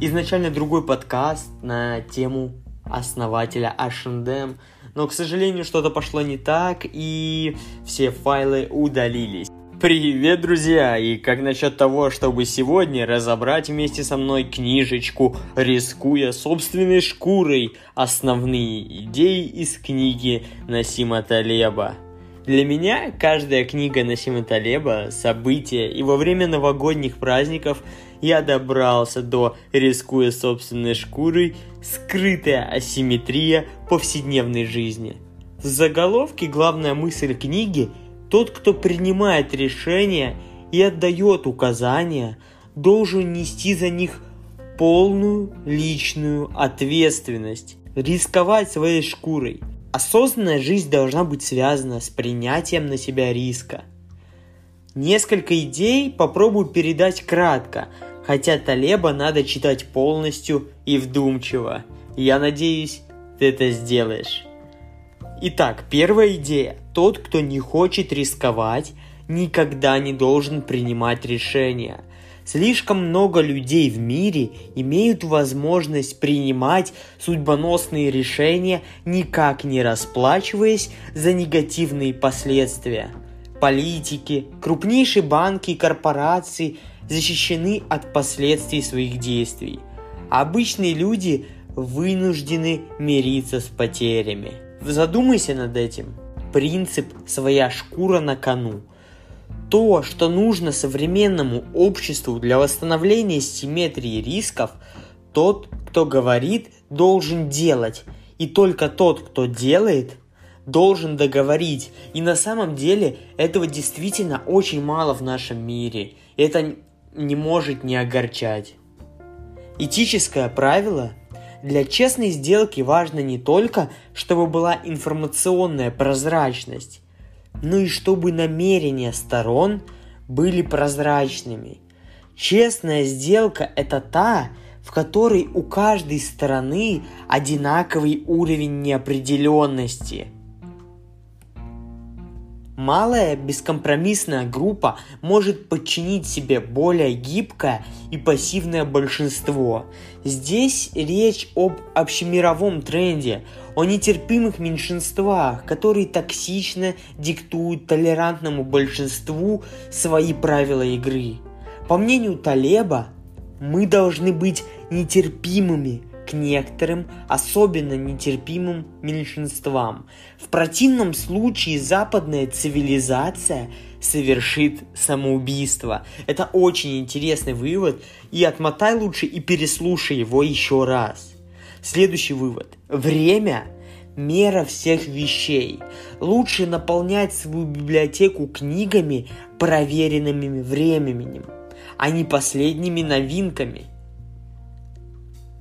изначально другой подкаст на тему основателя H&M, но, к сожалению, что-то пошло не так, и все файлы удалились. Привет, друзья! И как насчет того, чтобы сегодня разобрать вместе со мной книжечку, рискуя собственной шкурой, основные идеи из книги Насима Талеба? Для меня каждая книга Насима Талеба – событие, и во время новогодних праздников я добрался до «Рискуя собственной шкурой. Скрытая асимметрия повседневной жизни». В заголовке главная мысль книги – тот, кто принимает решения и отдает указания, должен нести за них полную личную ответственность, рисковать своей шкурой. Осознанная жизнь должна быть связана с принятием на себя риска. Несколько идей попробую передать кратко, хотя Талеба надо читать полностью и вдумчиво. Я надеюсь, ты это сделаешь. Итак, первая идея. Тот, кто не хочет рисковать, никогда не должен принимать решения. Слишком много людей в мире имеют возможность принимать судьбоносные решения, никак не расплачиваясь за негативные последствия. Политики, крупнейшие банки и корпорации защищены от последствий своих действий. Обычные люди вынуждены мириться с потерями. Задумайся над этим. Принцип «своя шкура на кону». То, что нужно современному обществу для восстановления симметрии рисков, тот, кто говорит, должен делать. И только тот, кто делает, должен договорить. И на самом деле этого действительно очень мало в нашем мире. Это не может не огорчать. Этическое правило – для честной сделки важно не только, чтобы была информационная прозрачность, но и чтобы намерения сторон были прозрачными. Честная сделка – это та, в которой у каждой стороны одинаковый уровень неопределенности – Малая бескомпромиссная группа может подчинить себе более гибкое и пассивное большинство. Здесь речь об общемировом тренде, о нетерпимых меньшинствах, которые токсично диктуют толерантному большинству свои правила игры. По мнению Талеба, мы должны быть нетерпимыми – некоторым особенно нетерпимым меньшинствам. В противном случае западная цивилизация совершит самоубийство. Это очень интересный вывод, и отмотай лучше и переслушай его еще раз. Следующий вывод. Время мера всех вещей. Лучше наполнять свою библиотеку книгами, проверенными временем, а не последними новинками –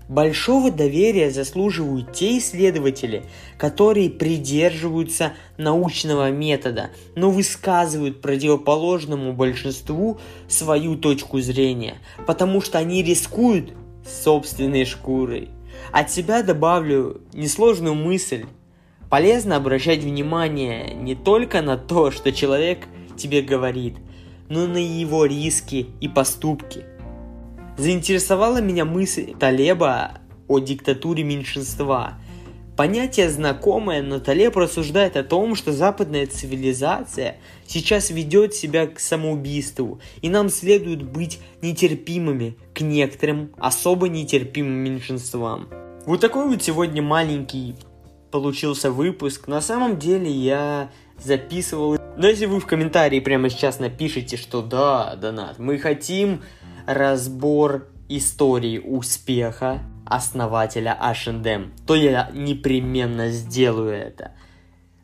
Большого доверия заслуживают те исследователи, которые придерживаются научного метода, но высказывают противоположному большинству свою точку зрения, потому что они рискуют собственной шкурой. От себя добавлю несложную мысль. Полезно обращать внимание не только на то, что человек тебе говорит, но и на его риски и поступки – Заинтересовала меня мысль Талеба о диктатуре меньшинства. Понятие знакомое, но Талеб рассуждает о том, что западная цивилизация сейчас ведет себя к самоубийству, и нам следует быть нетерпимыми к некоторым особо нетерпимым меньшинствам. Вот такой вот сегодня маленький получился выпуск. На самом деле я записывал... Но если вы в комментарии прямо сейчас напишите, что да, Донат, мы хотим разбор истории успеха основателя H&M, то я непременно сделаю это.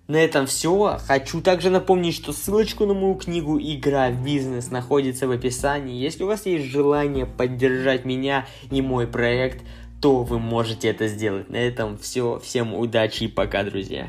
На этом все. Хочу также напомнить, что ссылочку на мою книгу «Игра в бизнес» находится в описании. Если у вас есть желание поддержать меня и мой проект, то вы можете это сделать. На этом все. Всем удачи и пока, друзья.